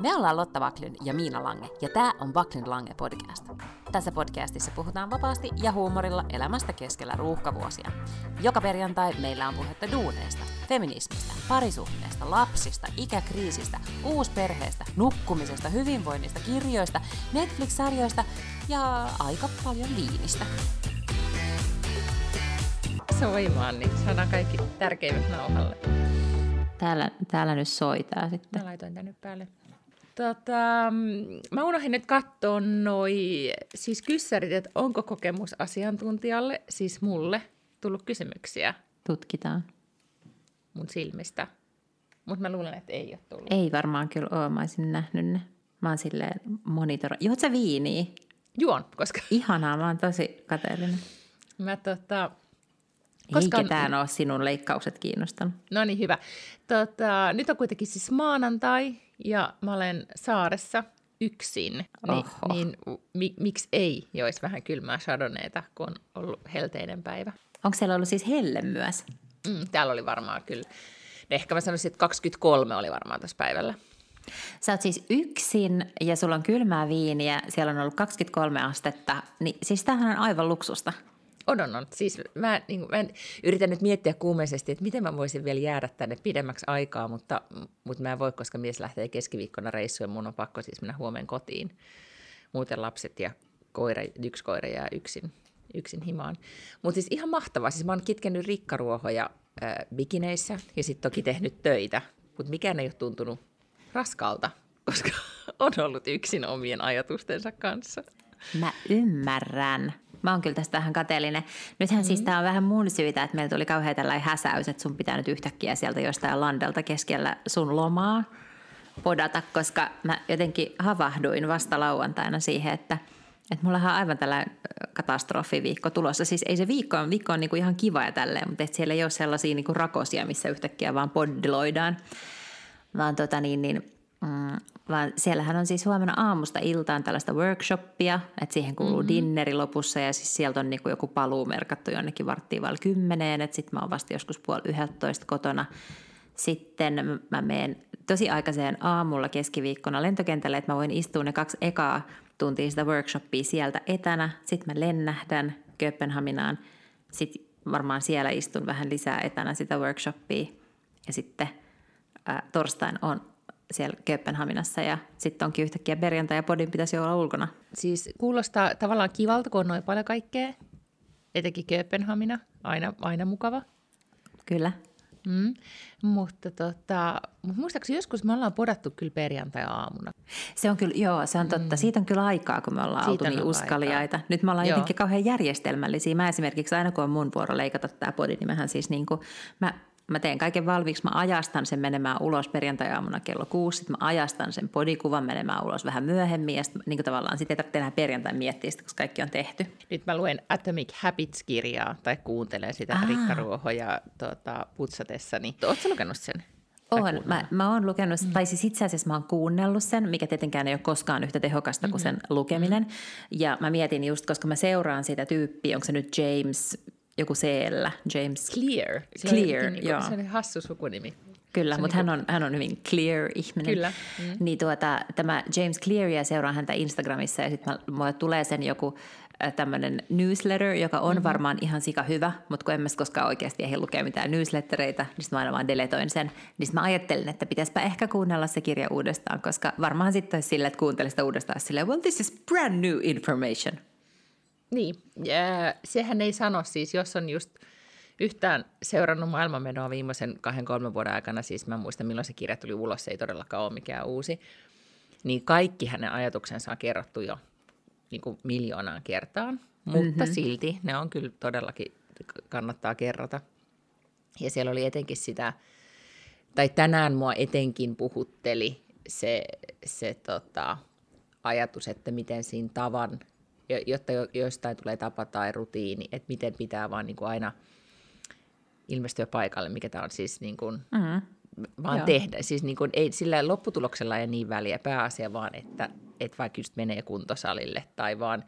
Me ollaan Lotta Vaklin ja Miina Lange, ja tämä on Vaklin Lange podcast. Tässä podcastissa puhutaan vapaasti ja huumorilla elämästä keskellä ruuhkavuosia. Joka perjantai meillä on puhetta duuneista, feminismistä, parisuhteesta, lapsista, ikäkriisistä, uusperheestä, nukkumisesta, hyvinvoinnista, kirjoista, Netflix-sarjoista ja aika paljon viinistä. Soimaan, niin saadaan kaikki tärkeimmät nauhalle. Täällä, täällä nyt soitaa sitten. Mä laitoin tänne päälle. Tota, mä unohdin nyt katsoa noi siis kyssärit, että onko kokemus asiantuntijalle, siis mulle, tullut kysymyksiä Tutkitaan. mun silmistä. Mutta mä luulen, että ei ole tullut. Ei varmaan kyllä ole, mä olisin nähnyt ne. Mä oon silleen monitora. Juot sä viiniä? Juon, koska Ihanaa, mä oon tosi kateellinen. mä tota... Koska... Eikä tää ole sinun leikkaukset kiinnostanut. No niin, hyvä. Tota, nyt on kuitenkin siis maanantai ja mä olen saaressa yksin. Niin, Oho. niin mi, miksi ei joisi vähän kylmää chardonnayta, kun on ollut helteinen päivä? Onko siellä ollut siis helle myös? Mm, täällä oli varmaan kyllä. Ehkä mä sanoisin, että 23 oli varmaan tässä päivällä. Sä oot siis yksin ja sulla on kylmää viiniä, siellä on ollut 23 astetta, niin siis tämähän on aivan luksusta. On, on, on. Siis mä, niin kuin, mä yritän nyt miettiä kuumeisesti, että miten mä voisin vielä jäädä tänne pidemmäksi aikaa, mutta, mutta mä en voi, koska mies lähtee keskiviikkona reissuun mun on pakko siis mennä huomenna kotiin. Muuten lapset ja koira, yksi koira jää yksin, yksin himaan. Mutta siis ihan mahtavaa. Siis mä oon kitkenyt rikkaruohoja äh, bikineissä ja sitten toki tehnyt töitä, mutta mikään ei ole tuntunut raskalta, koska on ollut yksin omien ajatustensa kanssa. Mä ymmärrän. Mä oon kyllä tästä vähän kateellinen. Nythän mm. siis tää on vähän mun syytä, että meillä tuli kauhean tällainen häsäys, että sun pitää nyt yhtäkkiä sieltä jostain landelta keskellä sun lomaa podata, koska mä jotenkin havahduin vasta lauantaina siihen, että, että mullahan on aivan tällainen katastrofiviikko tulossa. Siis ei se viikko, viikko on niinku ihan kiva ja tälleen, mutta et siellä ei ole sellaisia niinku rakosia, missä yhtäkkiä vaan poddiloidaan, vaan tota niin, niin Mm, vaan siellähän on siis huomenna aamusta iltaan tällaista workshoppia, että siihen kuuluu mm-hmm. dinneri lopussa ja siis sieltä on niinku joku paluu merkattu jonnekin varttiin vailla kymmeneen, että sitten mä oon vasta joskus puoli yhdeltätoista kotona. Sitten mä menen tosi aikaiseen aamulla keskiviikkona lentokentälle, että mä voin istua ne kaksi ekaa tuntia sitä workshoppia sieltä etänä. Sitten mä lennähdän Kööpenhaminaan. Sitten varmaan siellä istun vähän lisää etänä sitä workshoppia. Ja sitten ää, torstain on siellä Kööpenhaminassa ja sitten onkin yhtäkkiä perjantai ja podin pitäisi olla ulkona. Siis kuulostaa tavallaan kivalta, kun on noin paljon kaikkea. Etenkin Kööpenhamina, aina, aina mukava. Kyllä. Mm. Mutta tota, muistaakseni joskus me ollaan podattu kyllä perjantai-aamuna. Se on kyllä, joo, se on totta. Mm. Siitä on kyllä aikaa, kun me ollaan Siitä oltu niin uskaliaita. aikaa. Nyt me ollaan Joo. jotenkin kauhean järjestelmällisiä. Mä esimerkiksi aina kun on mun vuoro leikata tämä podi, niin mähän siis niin kuin, mä, mä teen kaiken valmiiksi. Mä ajastan sen menemään ulos perjantai-aamuna kello kuusi. Sitten mä ajastan sen podikuvan menemään ulos vähän myöhemmin. Ja sitten niin kuin tavallaan sit ei tarvitse enää perjantai miettiä sitä, koska kaikki on tehty. Nyt mä luen Atomic Habits-kirjaa tai kuuntelen sitä Aa. rikkaruohoja tota, putsatessani. Oletko lukenut sen? Tai On. kuunnellut? Mä, mä oon lukenut, mm. tai siis itse asiassa mä oon kuunnellut sen, mikä tietenkään ei ole koskaan yhtä tehokasta kuin sen lukeminen. Ja mä mietin just, koska mä seuraan sitä tyyppiä, onko se nyt James, joku CL, James Clear. Se Clear, on, niin joo. Se on hassu sukunimi. Kyllä, mutta niinku- hän, on, hän on hyvin clear ihminen. Kyllä, Mm. Niin tuota, tämä James Clearia seuraan häntä Instagramissa ja sitten mulle tulee sen joku tämmöinen newsletter, joka on mm-hmm. varmaan ihan sika hyvä, mutta kun en mä koskaan oikeasti ehdi lukea mitään newslettereitä, niin sitten mä aina vaan deletoin sen. Niin mä ajattelin, että pitäispä ehkä kuunnella se kirja uudestaan, koska varmaan sitten olisi silleen, että kuuntelisi sitä uudestaan silleen, well this is brand new information. Niin, ja sehän ei sano siis, jos on just yhtään seurannut maailmanmenoa viimeisen kahden, kolmen vuoden aikana, siis mä en muista milloin se kirja tuli ulos, se ei todellakaan ole mikään uusi, niin kaikki hänen ajatuksensa on kerrottu jo niin kuin miljoonaan kertaan, mutta mm-hmm. silti ne on kyllä todellakin, kannattaa kerrata. Ja siellä oli etenkin sitä, tai tänään mua etenkin puhutteli se, se tota, ajatus, että miten siinä tavan, jotta jo- jostain tulee tapa tai rutiini, että miten pitää vaan niin kuin aina ilmestyä paikalle, mikä tämä on siis niin kuin, Mm. vaan Joo. tehdä. Siis niin kuin, ei, sillä lopputuloksella ei niin väliä pääasia, vaan että, että vaikka just menee kuntosalille tai vaan,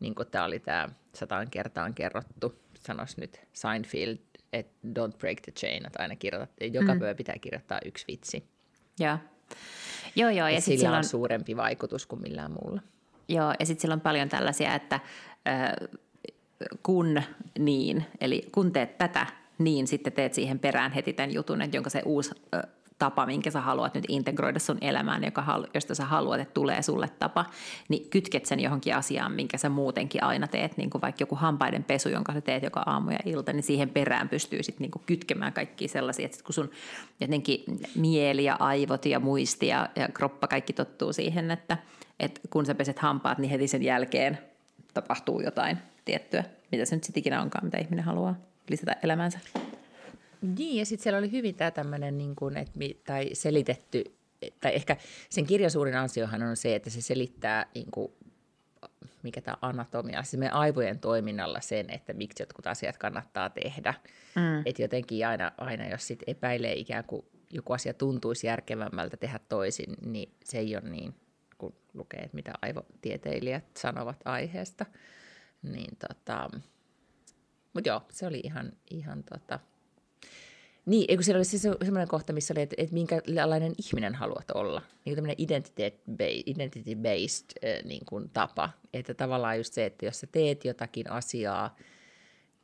niin kuin tämä oli tämä sataan kertaan kerrottu, sanois nyt Seinfeld, että don't break the chain, että aina kirjoitat, joka mm. päivä pitää kirjoittaa yksi vitsi. Joo. Joo, joo. Ja sit sillä silloin, on suurempi vaikutus kuin millään muulla. Joo, ja sitten sillä on paljon tällaisia, että ö, kun niin, eli kun teet tätä, niin sitten teet siihen perään heti tämän jutun, että jonka se uusi ö, tapa, minkä sä haluat nyt integroida sun elämään, joka, josta sä haluat, että tulee sulle tapa, niin kytket sen johonkin asiaan, minkä sä muutenkin aina teet, niin kuin vaikka joku hampaiden pesu, jonka sä teet joka aamu ja ilta, niin siihen perään pystyy sitten niin kytkemään kaikki sellaisia, että sit kun sun jotenkin mieli ja aivot ja muisti ja, ja kroppa kaikki tottuu siihen, että, että kun sä peset hampaat, niin heti sen jälkeen tapahtuu jotain tiettyä, mitä se nyt sitten ikinä onkaan, mitä ihminen haluaa lisätä elämäänsä. Niin, ja sitten siellä oli hyvin tämä tämmöinen, niin kuin, että, tai selitetty, tai ehkä sen kirjan suurin ansiohan on se, että se selittää, niin kuin, mikä tämä anatomia, siis meidän aivojen toiminnalla sen, että miksi jotkut asiat kannattaa tehdä. Mm. Että jotenkin aina, aina jos sit epäilee ikään kuin joku asia tuntuisi järkevämmältä tehdä toisin, niin se ei ole niin, lukee, että mitä aivotieteilijät sanovat aiheesta. Niin tota, mutta joo, se oli ihan, ihan tota, niin, eikö siellä oli se semmoinen kohta, missä oli, että, että minkälainen ihminen haluat olla. Niin tämmöinen identity-based äh, niin kuin tapa. Että tavallaan just se, että jos sä teet jotakin asiaa,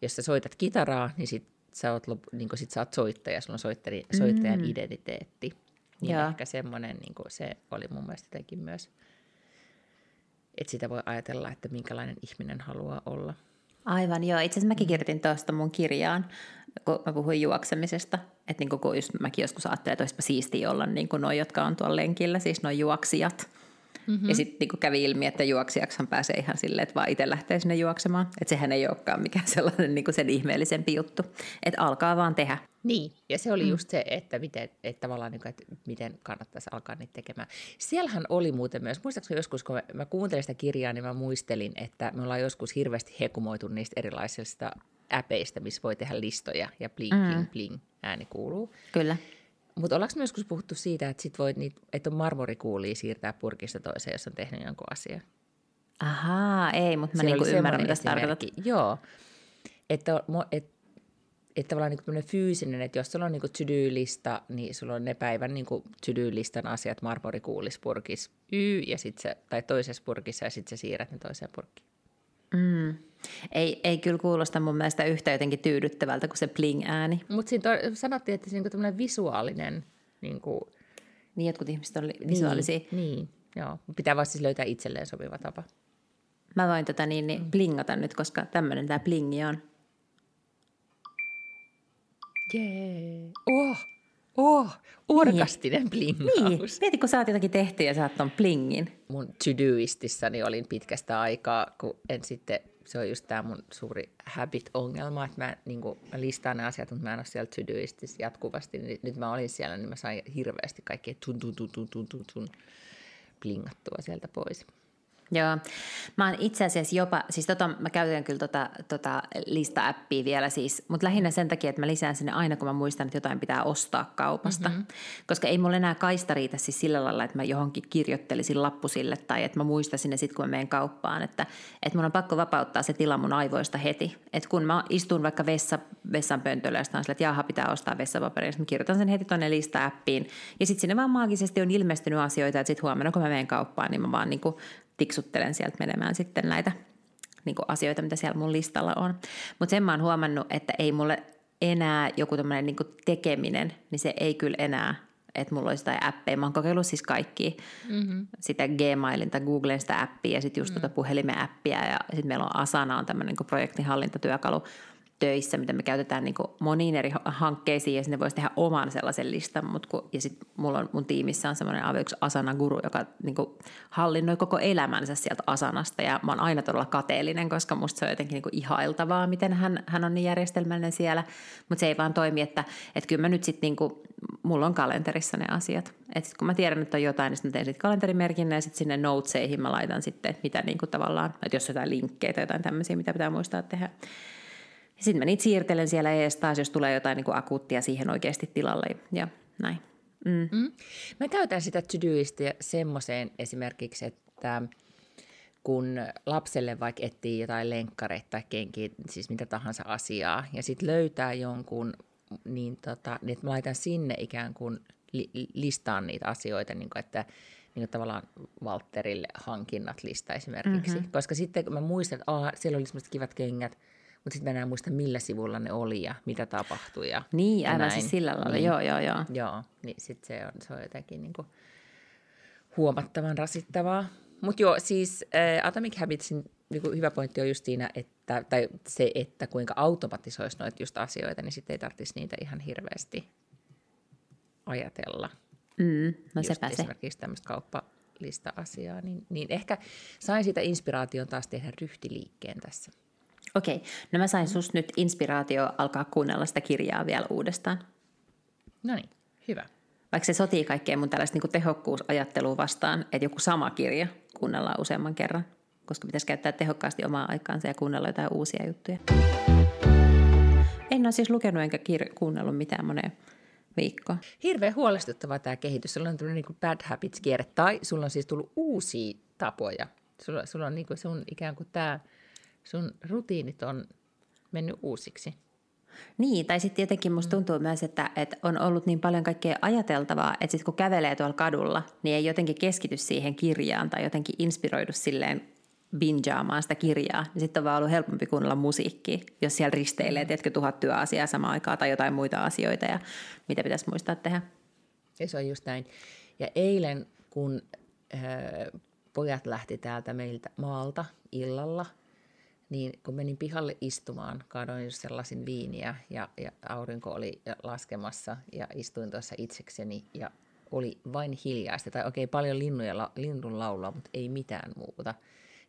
jos sä soitat kitaraa, niin sit sä oot, niin sit sä oot soittaja, sulla on soittajan, mm. identiteetti. Niin Joo. ehkä semmoinen, niin kuin se oli mun mielestä jotenkin myös, että sitä voi ajatella, että minkälainen ihminen haluaa olla. Aivan, joo. Itse asiassa mäkin kirjoitin tuosta mun kirjaan, kun mä puhuin juoksemisesta. Että niin kun just mäkin joskus ajattelen, että olisipa siistiä olla niin kuin noi, jotka on tuolla lenkillä, siis noi juoksijat. Mm-hmm. Ja sitten niin kävi ilmi, että juoksijaksihan pääsee ihan silleen, että vaan itse lähtee sinne juoksemaan. Että sehän ei olekaan mikään sellainen niin sen ihmeellisempi juttu. Että alkaa vaan tehdä. Niin, ja se oli mm. just se, että miten, että tavallaan, niin kuin, että miten kannattaisi alkaa niitä tekemään. Siellähän oli muuten myös, muistaakseni joskus, kun mä, mä kuuntelin sitä kirjaa, niin mä muistelin, että me ollaan joskus hirveästi hekumoitu niistä erilaisista äpeistä, missä voi tehdä listoja ja bling, Mm. bling, ääni kuuluu. Kyllä. Mutta ollaanko me joskus puhuttu siitä, että, sit voit niitä, että on marmorikuulia siirtää purkista toiseen, jos on tehnyt jonkun asian? Ahaa, ei, mutta mä Siellä niin oli ymmärrän, mitä tarkoitat. Joo, että, mo- et, että tavallaan niin kuin fyysinen, että jos sulla on niin to-do-lista, niin sulla on ne päivän niin to-do-listan asiat marmorikuulispurkissa Y, ja sit se, tai toisessa purkissa, ja sitten sä siirrät ne toiseen purkkiin. Mm. Ei, ei kyllä kuulosta mun mielestä yhtä jotenkin tyydyttävältä kuin se pling-ääni. Mutta siinä to- sanottiin, että se on niin visuaalinen, niin kuin, Niin jotkut ihmiset on visuaalisia. Niin, niin, joo. Pitää vaan siis löytää itselleen sopiva tapa. Mä voin tota niin, niin blingata nyt, koska tämmöinen tämä blingi on. Jee. Oh, oh, orgastinen blingaus. Niin, mieti kun sä oot jotakin tehty ja saat ton blingin. mun to-doistissani olin pitkästä aikaa, kun en sitten, se on just tämä mun suuri habit-ongelma, että mä, niin kuin, mä listaan ne asiat, mutta mä en ole siellä to-doistissa jatkuvasti. Nyt mä olin siellä, niin mä sain hirveästi kaikkea tun, tun, tun, tun, tun, tun, tun blingattua sieltä pois. Joo, mä oon itse asiassa jopa, siis tota, mä käytän kyllä tota, tota lista-appia vielä siis, mutta lähinnä sen takia, että mä lisään sinne aina, kun mä muistan, että jotain pitää ostaa kaupasta. Mm-hmm. Koska ei mulla enää kaista riitä siis sillä lailla, että mä johonkin kirjoittelisin lappusille tai että mä muistaisin ne sitten, kun mä menen kauppaan. Että, että mun on pakko vapauttaa se tila mun aivoista heti. Että kun mä istun vaikka vessa, vessan pöntöllä ja sille, että jaha, pitää ostaa vessapaperia, niin mä kirjoitan sen heti tuonne lista-appiin. Ja sitten sinne vaan maagisesti on ilmestynyt asioita, että sitten huomenna, kun mä menen kauppaan, niin mä vaan niin kuin tiksuttelen sieltä menemään sitten näitä niin asioita, mitä siellä mun listalla on. Mutta sen mä oon huomannut, että ei mulle enää joku tämmöinen niin tekeminen, niin se ei kyllä enää, että mulla olisi jotain appeja. Mä oon kokeillut siis kaikki, mm-hmm. sitä Gmailin tai Googlen sitä appia ja sitten just mm. tuota puhelimen appia ja sitten meillä on Asana on tämmöinen niin projektinhallintatyökalu töissä, mitä me käytetään niin moniin eri hankkeisiin ja sinne voisi tehdä oman sellaisen listan, mutta kun, ja sitten mulla on mun tiimissä on semmoinen aivan yksi Asana-guru, joka niin kuin hallinnoi koko elämänsä sieltä Asanasta ja mä oon aina todella kateellinen, koska musta se on jotenkin niin kuin ihailtavaa, miten hän, hän on niin järjestelmällinen siellä, mutta se ei vaan toimi, että, että kyllä mä nyt sitten niin mulla on kalenterissa ne asiat, että kun mä tiedän, että on jotain, niin sitten teen sitten ja sitten sinne noteseihin mä laitan sitten, että mitä niin kuin tavallaan, että jos on jotain linkkejä tai jotain tämmöisiä, mitä pitää muistaa tehdä. Sitten mä niitä siirtelen siellä ees taas, jos tulee jotain niin kuin akuuttia siihen oikeasti tilalle ja näin. Mm. Mm. Mä käytän sitä Todoista semmoiseen esimerkiksi, että kun lapselle vaikka etsii jotain lenkkareita tai kenkiä, siis mitä tahansa asiaa, ja sitten löytää jonkun, niin, tota, niin että mä laitan sinne ikään kuin li, listaan niitä asioita, niin kuin, että niin kuin tavallaan Walterille hankinnat lista esimerkiksi. Mm-hmm. Koska sitten kun mä muistan, että siellä oli semmoiset kivat kengät, mutta sitten mä enää muista, millä sivulla ne oli ja mitä tapahtui. Ja, Niin, ja aivan näin. siis sillä lailla, Niin. joo, joo, joo. Joo, niin sitten se on, se on jotenkin niin kuin huomattavan rasittavaa. Mutta joo, siis äh, Atomic Habitsin niin kuin hyvä pointti on just siinä, että, tai se, että kuinka automatisoisi noita just asioita, niin sitten ei tarvitsisi niitä ihan hirveästi ajatella. Mm, no just sepä se. esimerkiksi tämmöistä kauppalista-asiaa, niin, niin ehkä sain siitä inspiraation taas tehdä ryhtiliikkeen tässä. Okei, no mä sain susta nyt inspiraatio alkaa kuunnella sitä kirjaa vielä uudestaan. No niin, hyvä. Vaikka se sotii kaikkeen mun tällaista niin tehokkuusajattelua vastaan, että joku sama kirja kuunnellaan useamman kerran, koska pitäisi käyttää tehokkaasti omaa aikaansa ja kuunnella jotain uusia juttuja. En ole siis lukenut enkä kir- kuunnellut mitään moneen viikkoon. Hirveän huolestuttava tämä kehitys. Sulla on tullut niin bad habits-kierre, tai sulla on siis tullut uusia tapoja. Sulla, sulla on niin kuin sun ikään kuin tämä, sun rutiinit on mennyt uusiksi. Niin, tai sitten jotenkin musta tuntuu myös, että, että on ollut niin paljon kaikkea ajateltavaa, että sitten kun kävelee tuolla kadulla, niin ei jotenkin keskity siihen kirjaan tai jotenkin inspiroidu silleen bingeaamaan sitä kirjaa. Niin sitten on vaan ollut helpompi kuunnella musiikkia, jos siellä risteilee, tiedätkö, tuhat työasiaa samaan aikaan tai jotain muita asioita ja mitä pitäisi muistaa tehdä. Ja se on just näin. Ja eilen, kun äh, pojat lähti täältä meiltä maalta illalla, niin kun menin pihalle istumaan, kaadoin just sellaisen viiniä ja, ja aurinko oli laskemassa ja istuin tuossa itsekseni ja oli vain hiljaista. Tai okei, paljon linnuja, linnun laulaa, mutta ei mitään muuta.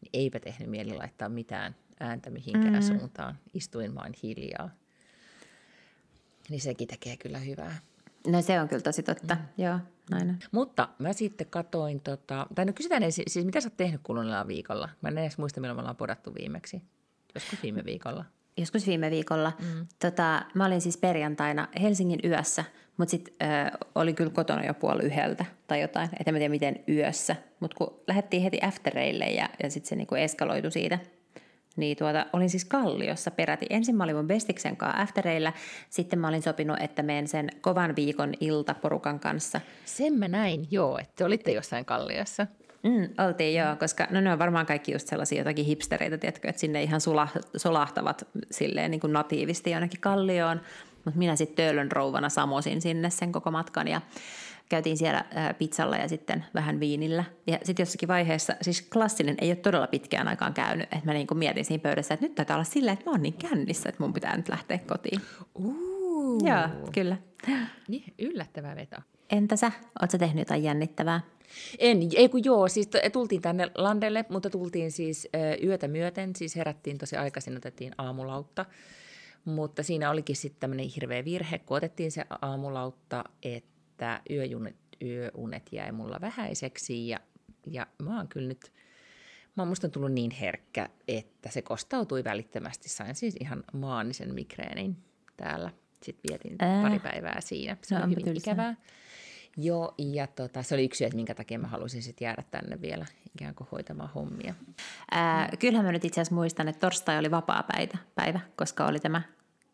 Niin eipä tehnyt mieli laittaa mitään ääntä mihinkään mm. suuntaan. Istuin vain hiljaa. Niin sekin tekee kyllä hyvää. No se on kyllä tosi totta, mm. joo, näin. Mutta mä sitten katoin, tota, tai no kysytään ensin, siis mitä sä oot tehnyt kuluneella viikolla? Mä en edes muista, milloin me ollaan podattu viimeksi. Joskus viime viikolla. Joskus viime viikolla. Mm. Tota, mä olin siis perjantaina Helsingin yössä, mutta sitten oli kyllä kotona jo puoli yhdeltä tai jotain. Et en mä tiedä miten yössä. Mutta kun lähdettiin heti aftereille ja, ja sitten se niinku eskaloitu siitä, niin tuota, olin siis Kalliossa peräti. Ensin mä olin mun bestiksen kanssa aftereillä, sitten mä olin sopinut, että menen sen kovan viikon iltaporukan kanssa. Sen mä näin, joo, että te olitte jossain kalliossa. Mm, oltiin joo, koska no ne on varmaan kaikki just sellaisia jotakin hipstereitä, tiedätkö, että sinne ihan sula, solahtavat silleen niin kuin natiivisti jonnekin kallioon. Mutta minä sitten töölön rouvana samosin sinne sen koko matkan ja käytiin siellä pizzalla ja sitten vähän viinillä. Ja sitten jossakin vaiheessa, siis klassinen ei ole todella pitkään aikaan käynyt, että mä niin kuin mietin siinä pöydässä, että nyt taitaa olla silleen, että mä oon niin kännissä, että mun pitää nyt lähteä kotiin. Uh. Joo, kyllä. Niin, yllättävää veto. Entä sä? Oletko tehnyt jotain jännittävää? En, ei kun joo, siis tultiin tänne landelle, mutta tultiin siis yötä myöten, siis herättiin tosi aikaisin, otettiin aamulautta. Mutta siinä olikin sitten tämmöinen hirveä virhe, kun otettiin se aamulautta, että yöjunet, yöunet jäi mulla vähäiseksi ja, ja mä oon kyllä nyt, mä oon musta tullut niin herkkä, että se kostautui välittömästi. Sain siis ihan maanisen migreenin täällä. Sitten vietin Ää. pari päivää siinä. Se No, oli hyvin tylsää. ikävää. Joo, ja tota, se oli yksi syy, että minkä takia mä halusin sitten jäädä tänne vielä ikään kuin hoitamaan hommia. Ää, kyllähän mä nyt itse asiassa muistan, että torstai oli vapaa päivä, päivä koska oli tämä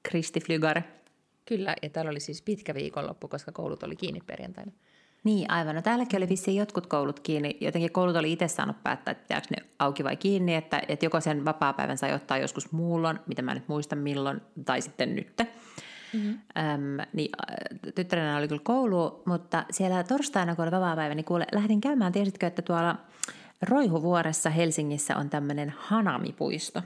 Kristi Flygare. Kyllä, ja täällä oli siis pitkä viikonloppu, koska koulut oli kiinni perjantaina. Niin, aivan. No täälläkin oli vissiin jotkut koulut kiinni. Jotenkin koulut oli itse saanut päättää, että pitääkö ne auki vai kiinni, että, että joko sen vapaa-päivän sai ottaa joskus muulloin, mitä mä nyt muistan milloin, tai sitten nyt. Mm-hmm. Öm, niin, tyttärenä oli kyllä koulu, mutta siellä torstaina, kun oli vapaa-päivä, niin kuule, lähdin käymään, tiesitkö, että tuolla Roihuvuoressa Helsingissä on tämmöinen Hanami-puisto,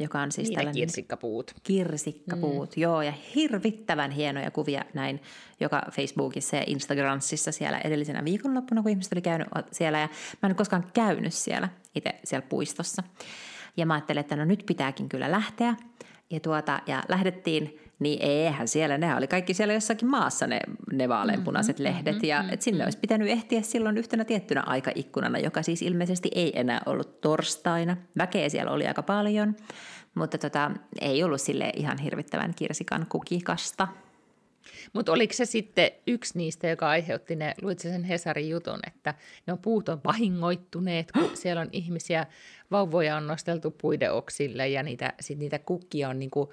joka on siis ne tällainen kirsikkapuut. kirsikkapuut, mm. joo, ja hirvittävän hienoja kuvia näin joka Facebookissa ja Instagramsissa siellä edellisenä viikonloppuna, kun ihmiset oli käynyt siellä, ja mä en ole koskaan käynyt siellä itse siellä puistossa. Ja mä ajattelin, että no nyt pitääkin kyllä lähteä, ja, tuota, ja lähdettiin, niin eihän siellä, ne oli kaikki siellä jossakin maassa ne, ne vaaleanpunaiset lehdet, ja et sinne olisi pitänyt ehtiä silloin yhtenä tiettynä aikaikkunana, joka siis ilmeisesti ei enää ollut torstaina. Väkeä siellä oli aika paljon, mutta tota, ei ollut sille ihan hirvittävän kirsikan kukikasta. Mutta oliko se sitten yksi niistä, joka aiheutti ne, luit sä sen Hesarin jutun, että ne on puut on vahingoittuneet, kun siellä on ihmisiä, vauvoja on nosteltu puideoksille ja niitä, sit niitä kukkia on niinku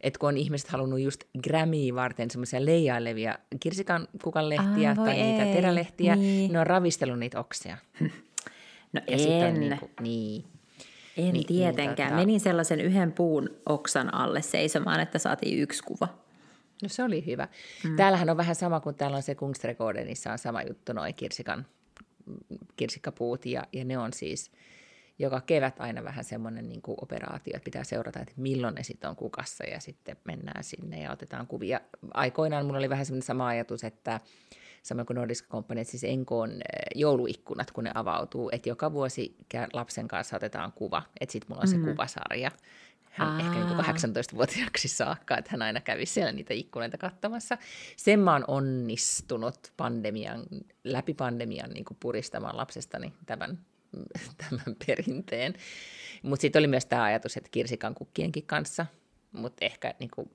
että kun on ihmiset halunnut just Grammyä varten semmoisia leijailevia kirsikan kukan lehtiä Ai, voi tai niitä ei. terälehtiä, Niin. ne on ravistellut niitä oksia. No Ja sit on en, niinku, niin. en niin, niin, tietenkään. tota- Menin sellaisen yhden puun oksan alle seisomaan, että saatiin yksi kuva. No se oli hyvä. Mm. Täällähän on vähän sama kuin täällä on se Kungstrekordenissa on sama juttu, noin kirsikan, kirsikkapuut, ja, ja ne on siis joka kevät aina vähän semmoinen niin kuin operaatio, että pitää seurata, että milloin ne sitten on kukassa, ja sitten mennään sinne ja otetaan kuvia. Aikoinaan mulla oli vähän semmoinen sama ajatus, että samoin kuin Nordisk Company, siis Enkoon eh, jouluikkunat, kun ne avautuu, että joka vuosi lapsen kanssa otetaan kuva, että sitten mulla on se mm. kuvasarja. Hän ehkä niin kuin Aa. 18-vuotiaaksi saakka, että hän aina kävi siellä niitä ikkunoita katsomassa. Sen mä oon onnistunut pandemian, läpi pandemian niin kuin puristamaan lapsestani tämän, tämän perinteen. Mutta sitten oli myös tämä ajatus, että kirsikan kukkienkin kanssa, mutta ehkä niin kuin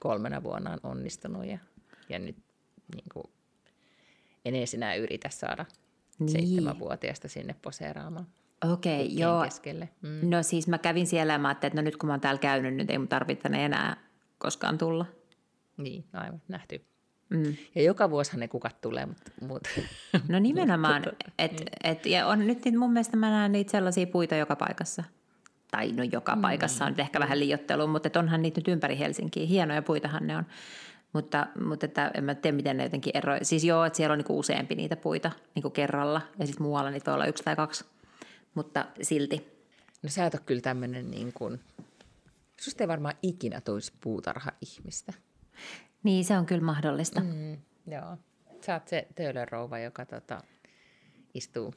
kolmena vuonna on onnistunut ja, ja nyt niin kuin, en edes enää yritä saada Niin. seitsemänvuotiaasta sinne poseeraamaan Okei, kukkien joo. keskelle. Mm. No siis mä kävin siellä ja mä ajattelin, että no nyt kun mä oon täällä käynyt, nyt ei mun tarvitse enää koskaan tulla. Niin, aivan, nähty. Mm. Ja joka vuosihan ne kukat tulee, mutta... mutta No nimenomaan, Mutta tota, et, et, ja on nyt niitä- mun mielestä mä näen niitä sellaisia puita joka paikassa. Tai no joka mm. paikassa on nyt ehkä vähän liiottelu, mutta et onhan niitä nyt ympäri Helsinkiä. Hienoja puitahan ne on. Mutta, mutta että en mä tiedä, miten ne jotenkin eroivat. Siis joo, että siellä on niinku useampi niitä puita niinku kerralla, ja sitten muualla niitä voi olla yksi tai kaksi. Mutta silti. no sä et ole kyllä tämmöinen niin kuin... Susta ei varmaan ikinä tulisi puutarha-ihmistä. Niin, se on kyllä mahdollista. Mm. Joo. Sä oot se töölön rouva, joka tota, istuu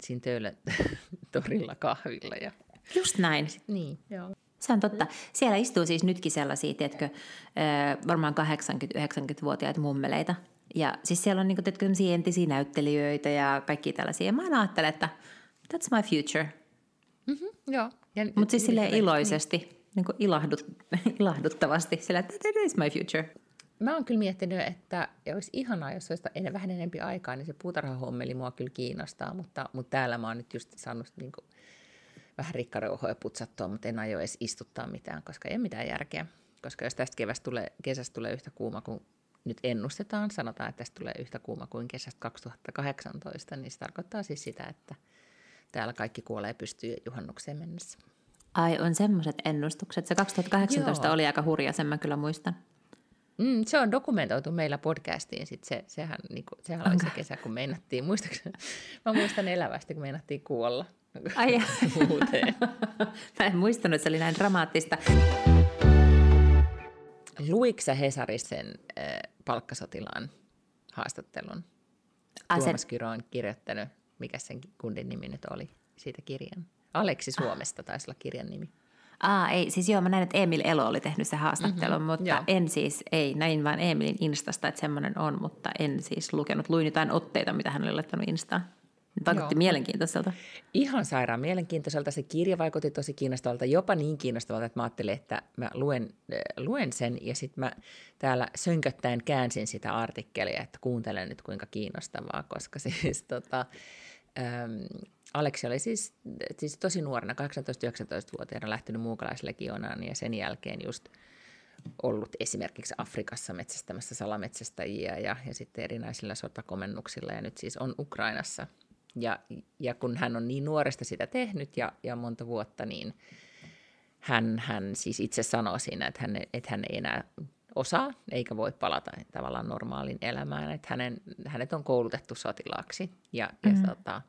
siinä töölön torilla kahvilla. Ja... Just näin. Niin, joo. Se on totta. Siellä istuu siis nytkin sellaisia, tiedätkö, varmaan 80-90-vuotiaita mummeleita. Ja siis siellä on niin tiedätkö, entisiä näyttelijöitä ja kaikki tällaisia. Ja mä aina ajattelen, että that's my future. Mm-hmm, joo. Mutta siis niin. iloisesti, niin kuin ilahdut, ilahduttavasti. Sillä, että that is my future. Mä oon kyllä miettinyt, että olisi ihanaa, jos olisi en- vähän enempi aikaa, niin se puutarhahommeli mua kyllä kiinnostaa, mutta, mutta täällä mä oon nyt just saanut niin kuin, vähän rikkareuhoja putsattua, mutta en aio edes istuttaa mitään, koska ei ole mitään järkeä. Koska jos tästä kevästä tulee, kesästä tulee yhtä kuuma kuin nyt ennustetaan, sanotaan, että tästä tulee yhtä kuuma kuin kesästä 2018, niin se tarkoittaa siis sitä, että täällä kaikki kuolee pystyy juhannukseen mennessä. Ai, on semmoiset ennustukset. Se 2018 Joo. oli aika hurja, sen mä kyllä muistan. Mm, se on dokumentoitu meillä podcastiin. Sit se, sehän, niinku, sehän oli se kesä, kun meinattiin, muistaakseni, mä muistan elävästi, kun meinattiin kuolla. Ai, mä en muistanut, että se oli näin dramaattista. Luikko sä Hesarisen äh, palkkasotilaan haastattelun? Sen- Tuomas Kyro on kirjoittanut, mikä sen kundin nimi nyt oli, siitä kirjan. Aleksi Suomesta taisi olla kirjan nimi. Aa, ei, siis joo, mä näin, että Emil Elo oli tehnyt sen haastattelun, mm-hmm, mutta joo. joo. en siis, ei, näin vaan Emilin Instasta, että semmoinen on, mutta en siis lukenut. Luin jotain otteita, mitä hän oli laittanut Instaan. Vaikutti Joo. mielenkiintoiselta. Ihan sairaan mielenkiintoiselta. Se kirja vaikutti tosi kiinnostavalta, jopa niin kiinnostavalta, että mä ajattelin, että mä luen, äh, luen sen ja sitten mä täällä sönköttäen käänsin sitä artikkelia, että kuuntelen nyt kuinka kiinnostavaa, koska siis tota, ähm, Aleksi oli siis, siis tosi nuorena, 18-19-vuotiaana lähtenyt muukalaislegionaan ja sen jälkeen just ollut esimerkiksi Afrikassa metsästämässä salametsästäjiä ja, ja sitten erinäisillä sotakomennuksilla ja nyt siis on Ukrainassa. Ja, ja kun hän on niin nuoresta sitä tehnyt ja, ja monta vuotta, niin hän, hän siis itse sanoo siinä, että hän, että hän ei enää osaa eikä voi palata tavallaan normaaliin elämään, että hänen, hänet on koulutettu sotilaaksi ja, ja Mm. tota,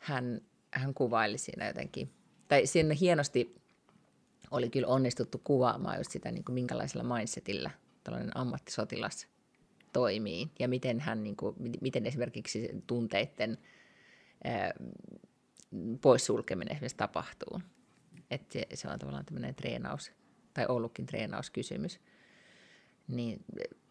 hän, hän kuvaili siinä jotenkin, tai siinä hienosti oli kyllä onnistuttu kuvaamaan just sitä, niin kuin minkälaisella mindsetillä tällainen ammattisotilas toimii ja miten hän, niin kuin, miten esimerkiksi tunteiden ää, poissulkeminen esimerkiksi tapahtuu. Että se, se on tavallaan tämmöinen treenaus, tai ollutkin treenauskysymys. Niin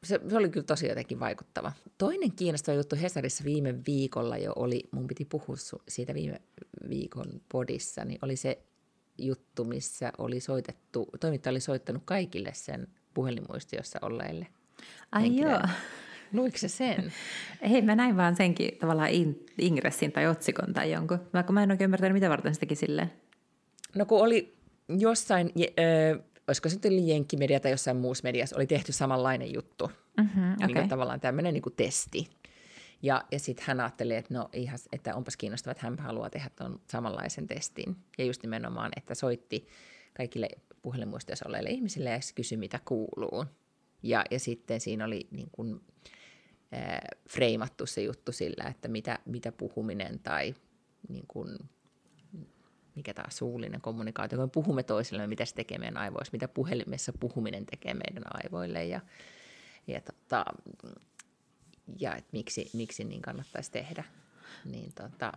se, se oli kyllä tosi jotenkin vaikuttava. Toinen kiinnostava juttu Hesarissa viime viikolla jo oli, mun piti puhua siitä viime viikon podissa, niin oli se juttu, missä oli soitettu, toimittaja oli soittanut kaikille sen puhelinmuistiossa olleille. Ai henkilöille. joo. Luiko se sen? Hei, mä näin vaan senkin tavallaan in, ingressin tai otsikon tai jonkun. Vaikka mä en oikein ymmärtänyt, mitä varten se teki silleen. No kun oli jossain, olisiko se sitten Jenkkimedia tai jossain muussa mediassa, oli tehty samanlainen juttu. Mm-hmm, Okay. Niin okay. tavallaan tämmöinen niin testi. Ja, ja sitten hän ajatteli, että no ihan, että onpas kiinnostavaa, että hän haluaa tehdä tuon samanlaisen testin. Ja just nimenomaan, että soitti kaikille puhelinmuistoissa olleille ihmisille ja kysyi, mitä kuuluu. Ja, ja sitten siinä oli niin kuin, äh, freimattu se juttu sillä, että mitä, mitä puhuminen tai niin kuin, mikä taas suullinen kommunikaatio, kun me puhumme toisillemme, mitä se tekee meidän aivoissa, mitä puhelimessa puhuminen tekee meidän aivoille ja, ja, tota, ja et miksi, miksi niin kannattaisi tehdä. Niin tota,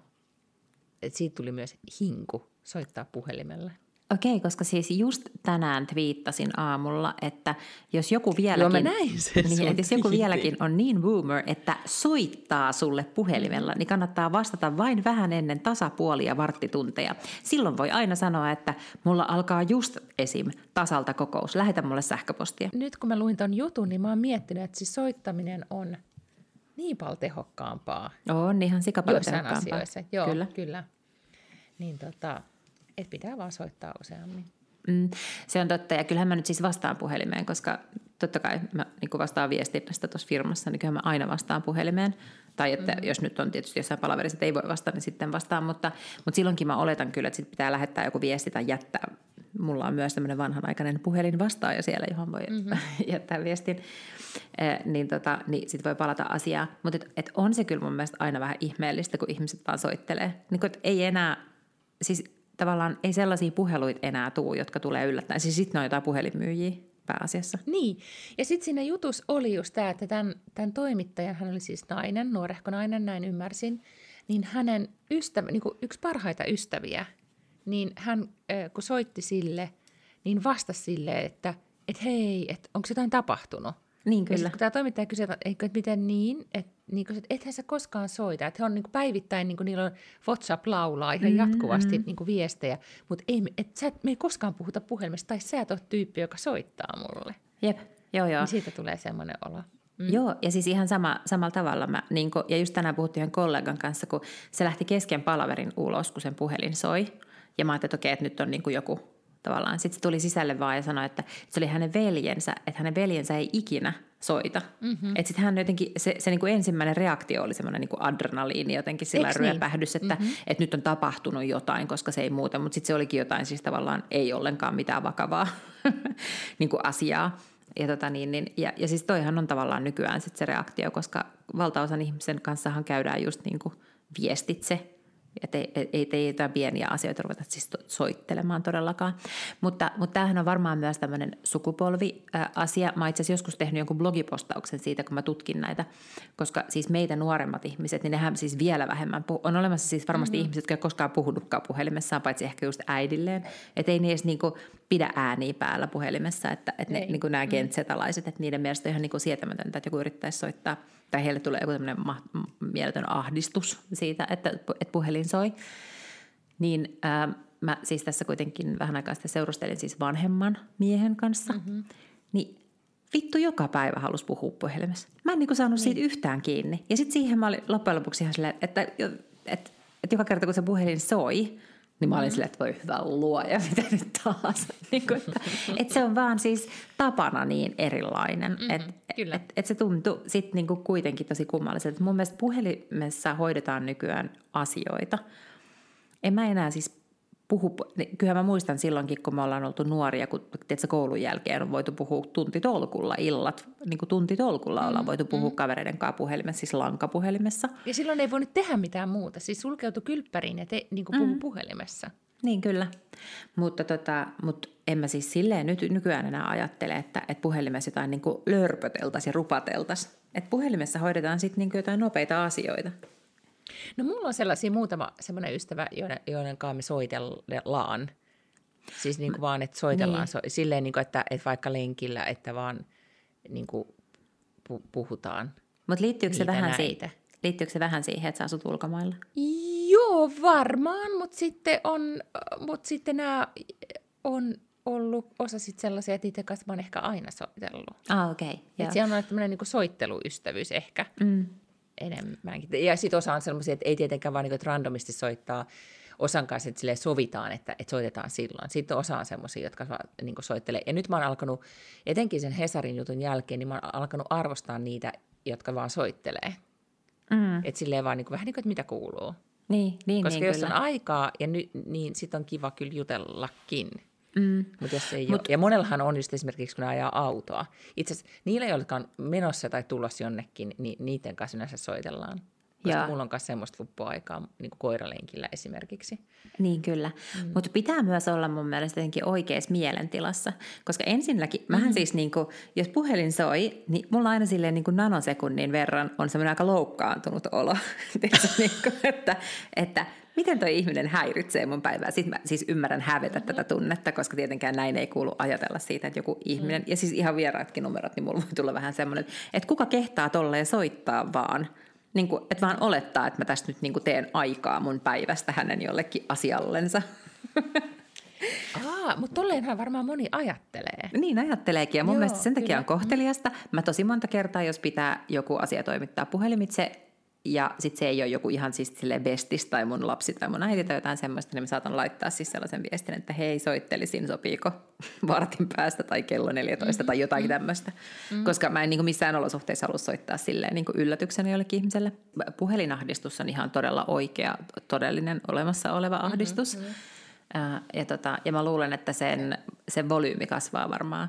et siitä tuli myös hinku soittaa puhelimella. Okei, koska siis just tänään twiittasin aamulla, että jos joku vieläkin, Joo, näin sen niin, että jos joku vieläkin on niin boomer, että soittaa sulle puhelimella, niin kannattaa vastata vain vähän ennen tasapuolia varttitunteja. Silloin voi aina sanoa, että mulla alkaa just esim. tasalta kokous, lähetä mulle sähköpostia. Nyt kun mä luin ton jutun, niin mä oon miettinyt, että siis soittaminen on niin paljon tehokkaampaa On ihan sikapallo joissain asioissa. Joo, Kyllä. kyllä. Niin tota, et pitää vaan soittaa useammin. Mm, se on totta, ja kyllähän mä nyt siis vastaan puhelimeen, koska totta kai mä niin vastaan viestinnästä tuossa firmassa, niin kyllähän mä aina vastaan puhelimeen. Tai että mm. jos nyt on tietysti jossain palaverissa, että ei voi vastata, niin sitten vastaan, mutta, mutta silloinkin mä oletan kyllä, että sit pitää lähettää joku viesti tai jättää. Mulla on myös tämmöinen vanhanaikainen puhelin vastaaja siellä, johon voi mm-hmm. jättää viestin, eh, niin, tota, niin sitten voi palata asiaan. Mutta et, et on se kyllä mun mielestä aina vähän ihmeellistä, kun ihmiset vaan soittelee. Niin kun, et ei enää, siis tavallaan ei sellaisia puheluita enää tuu, jotka tulee yllättäen. Siis sitten on jotain puhelinmyyjiä pääasiassa. Niin, ja sitten siinä jutus oli just tämä, että tämän, tämän toimittajan, hän oli siis nainen, nuorehko nainen, näin ymmärsin, niin hänen ystävä, niin kuin yksi parhaita ystäviä, niin hän kun soitti sille, niin vastasi sille, että et hei, että onko jotain tapahtunut. Niin Ja kyllä. sitten kun tämä toimittaja kysyi, että, että miten niin, että niin kuin, että ethän sä koskaan soita. Että he on niin kuin päivittäin, niin kuin niillä on WhatsApp laulaa ihan jatkuvasti niin kuin viestejä, mutta ei, et sä, me ei koskaan puhuta puhelimesta, tai sä et ole tyyppi, joka soittaa mulle. Jep, joo joo. Niin siitä tulee semmoinen olo. Mm. Joo, ja siis ihan sama, samalla tavalla. Mä, niin kun, ja just tänään puhuttiin yhden kollegan kanssa, kun se lähti kesken palaverin ulos, kun sen puhelin soi. Ja mä ajattelin, että okei, että nyt on niin kuin joku tavallaan. Sitten se tuli sisälle vaan ja sanoi, että se oli hänen veljensä, että hänen veljensä ei ikinä soita. Mm-hmm. Että sitten hän jotenkin, se, se niin kuin ensimmäinen reaktio oli semmoinen niin adrenaliini jotenkin sillä niin? ryöpähdys, että, mm-hmm. että nyt on tapahtunut jotain, koska se ei muuta. Mutta sitten se olikin jotain siis tavallaan ei ollenkaan mitään vakavaa niin kuin asiaa. Ja, tota niin, niin, ja, ja siis toihan on tavallaan nykyään sit se reaktio, koska valtaosan ihmisen kanssahan käydään just niin kuin viestitse. Että ei, ei, ei, ei jotain pieniä asioita ruveta siis soittelemaan todellakaan. Mutta, mutta tämähän on varmaan myös tämmöinen sukupolvi-asia. Mä itse asiassa joskus tehnyt jonkun blogipostauksen siitä, kun mä tutkin näitä. Koska siis meitä nuoremmat ihmiset, niin nehän siis vielä vähemmän puhu. On olemassa siis varmasti mm-hmm. ihmiset, jotka ei koskaan puhunutkaan puhelimessaan, paitsi ehkä just äidilleen. Että ei ne edes niinku pidä ääniä päällä puhelimessa. Että, että ne, Ei. niinku nämä gentsetalaiset, että niiden mielestä on ihan niinku sietämätöntä, että joku yrittäisi soittaa. Tai heille tulee joku tämmöinen ma- mieletön ahdistus siitä, että, että puhelin soi. Niin ää, mä siis tässä kuitenkin vähän aikaa sitten seurustelin siis vanhemman miehen kanssa. Mm-hmm. Niin vittu joka päivä halusi puhua puhelimessa. Mä en niinku saanut niin. siitä yhtään kiinni. Ja sitten siihen mä olin loppujen lopuksi ihan silleen, että, että, että, että joka kerta kun se puhelin soi, niin mä olin silleen, että voi hyvä luoja, mitä nyt taas. niin kuin, että, että se on vaan siis tapana niin erilainen, mm-hmm, että kyllä. et, et se tuntui sitten niinku kuitenkin tosi kummalliselta. Mun mielestä puhelimessa hoidetaan nykyään asioita. En mä enää siis puhu, niin kyllähän mä muistan silloinkin, kun me ollaan oltu nuoria, kun tiedätkö, koulun jälkeen on voitu puhua tuntitolkulla illat, niin kuin tuntitolkulla ollaan voitu puhua mm. kavereiden kanssa puhelimessa, siis lankapuhelimessa. Ja silloin ei voinut tehdä mitään muuta. Siis sulkeutui kylppäriin ja te, niin kuin puhu mm. puhelimessa. Niin kyllä, mutta, tota, mutta en mä siis silleen nyt, nykyään enää ajattele, että, että puhelimessa jotain niin kuin lörpöteltäisiin ja rupateltaisiin. Että puhelimessa hoidetaan sitten niin jotain nopeita asioita. No mulla on sellaisia muutama semmoinen ystävä, joiden, joiden kanssa me soitellaan. Siis niin kuin vaan, että soitellaan Niin. so, silleen, niin kuin, että, että vaikka lenkillä, että vaan niin kuin pu, puhutaan. Mutta liittyykö, se vähän näitä. si- liittyykö se vähän siihen, että sä asut ulkomailla? Joo, varmaan, mutta sitten, on, mut sitten nämä on ollut osa sit sellaisia, että niiden kanssa mä oon ehkä aina soitellut. Ah, okei. Okay. Että siellä on tämmöinen niin soitteluystävyys ehkä Mm. Enemmänkin. Ja sitten osa on sellaisia, että ei tietenkään vaan niin kuin, että randomisti soittaa osan kanssa että silleen sovitaan, että, että soitetaan silloin. Sitten osa on semmoisia, jotka niin soittelee. Ja nyt mä oon alkanut, etenkin sen Hesarin jutun jälkeen, niin mä oon alkanut arvostaa niitä, jotka vaan soittelee. Mm. Että silleen vaan niin kuin, vähän niin kuin, että mitä kuuluu. Niin, niin, Koska niin, jos kyllä. on aikaa, ja ny, niin sitten on kiva kyllä jutellakin. Mm. Mut jos ei Mut, ole. Ja monellahan on just esimerkiksi, kun ne ajaa autoa. Itse asiassa niillä, jotka on menossa tai tulossa jonnekin, niin niiden kanssa yleensä soitellaan. Koska Joo. mulla on myös semmoista fuppuaikaa niin koiralenkillä esimerkiksi. Niin kyllä, mm. mutta pitää myös olla mun mielestä jotenkin oikeassa mielentilassa, koska ensinnäkin, mähän mm. siis niin kuin, jos puhelin soi, niin mulla aina silleen niin kuin nanosekunnin verran on semmoinen aika loukkaantunut olo, niin kuin, että, että miten toi ihminen häiritsee mun päivää. Sitten mä siis ymmärrän hävetä tätä tunnetta, koska tietenkään näin ei kuulu ajatella siitä, että joku ihminen, ja siis ihan vieraatkin numerot, niin mulla voi tulla vähän semmoinen, että kuka kehtaa tolleen soittaa vaan, niin kuin, että vaan olettaa, että mä tästä nyt niin kuin teen aikaa mun päivästä hänen jollekin asiallensa. Aa, mutta tolleenhan varmaan moni ajattelee. Niin ajatteleekin ja mun Joo, Joo, mielestä sen takia kyllä. on kohteliasta. Mä tosi monta kertaa, jos pitää joku asia toimittaa puhelimitse ja sitten se ei ole joku ihan siis bestis tai mun lapsi tai mun äiti tai jotain semmoista, niin mä saatan laittaa siis sellaisen viestin, että hei soittelisin, sopiiko vartin päästä tai kello 14 mm-hmm. tai jotain tämmöistä. Mm-hmm. Koska mä en niin kuin missään olosuhteissa halua soittaa silleen niin kuin yllätyksenä jollekin ihmiselle. Puhelinahdistus on ihan todella oikea, todellinen olemassa oleva ahdistus. Mm-hmm. Ää, Ja, tota, ja mä luulen, että sen, sen volyymi kasvaa varmaan.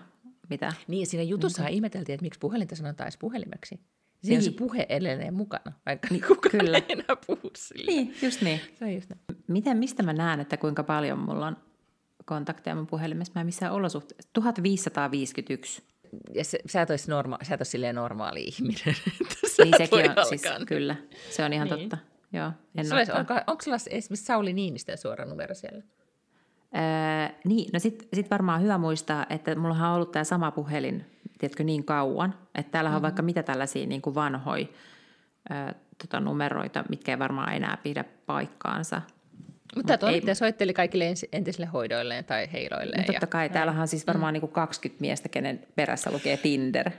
Mitä? Niin, siinä jutussa mm-hmm. ihmeteltiin, että miksi puhelinta sanotaan edes puhelimeksi. Siinä niin. Niin. se puhe edelleen mukana, vaikka niin, kukaan kyllä. ei enää puhu sille. Niin, just niin. Se on just näin. Miten, mistä mä näen, että kuinka paljon mulla on kontakteja mun puhelimessa? Mä en missään olosuhteessa. 1551. Ja se, sä et olisi norma, sä et ole silleen normaali ihminen. Niin sekin on, siis alkaa. kyllä, se on ihan Niin. totta. Joo, en Sulla olisi- onko, onko sulla esimerkiksi Sauli Niinistön suora numero siellä? Öö, niin, no sit, sit varmaan hyvä muistaa, että mullahan on ollut tämä sama puhelin, tiedätkö, niin kauan, että täällä on Mm-hmm. vaikka mitä tällaisia niin kuin vanhoja öö, tota, numeroita, mitkä ei varmaan enää pidä paikkaansa. Mutta ei- toimittaja soitteli kaikille entisille hoidoilleen tai heiloilleen. No totta kai, täällähän on siis varmaan Mm. niin kuin 20 miestä, kenen perässä lukee Tinder.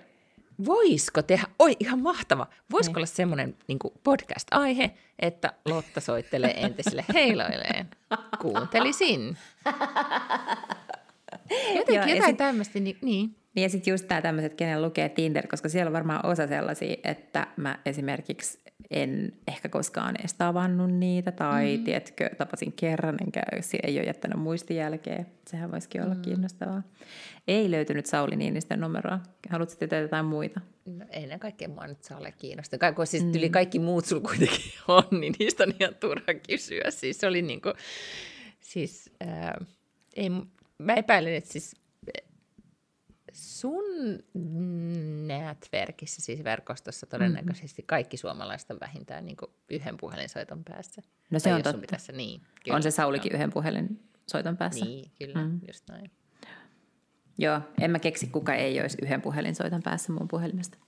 Voisiko tehdä, oi ihan mahtava, voisiko Niin. olla semmoinen niin podcast-aihe, että Lotta soittelee entisille heiloilleen? Kuuntelisin. Jotenkin Joo, ja jotain sit- tämmöistä, niin, niin. Niin ja sitten just tämä tämmöiset, kenen lukee Tinder, koska siellä on varmaan osa sellaisia, että mä esimerkiksi en ehkä koskaan edes tavannut niitä, tai mm. tiedätkö, tapasin kerran, enkä ei ole jättänyt muistijälkeä. Sehän voisikin olla mm. kiinnostavaa. Ei löytynyt Sauli Niinistön numeroa. Haluatko tietää jotain muita? No, ennen kaikkea mua nyt saa olla kiinnostunut. Kun siis yli kaikki muut sulla kuitenkin on, niin niistä on ihan turha kysyä. Siis se oli niin kuin, siis, ää, ei, mä epäilen, että siis sun netverkissä, siis verkostossa todennäköisesti kaikki suomalaiset on vähintään niin yhden puhelinsoiton päässä. No se Tai on totta. Pitäisi, niin, on se Saulikin yhden puhelin soiton päässä. Niin, kyllä, mm. just näin. Joo, en mä keksi, kuka ei olisi yhden puhelinsoiton päässä mun puhelimesta.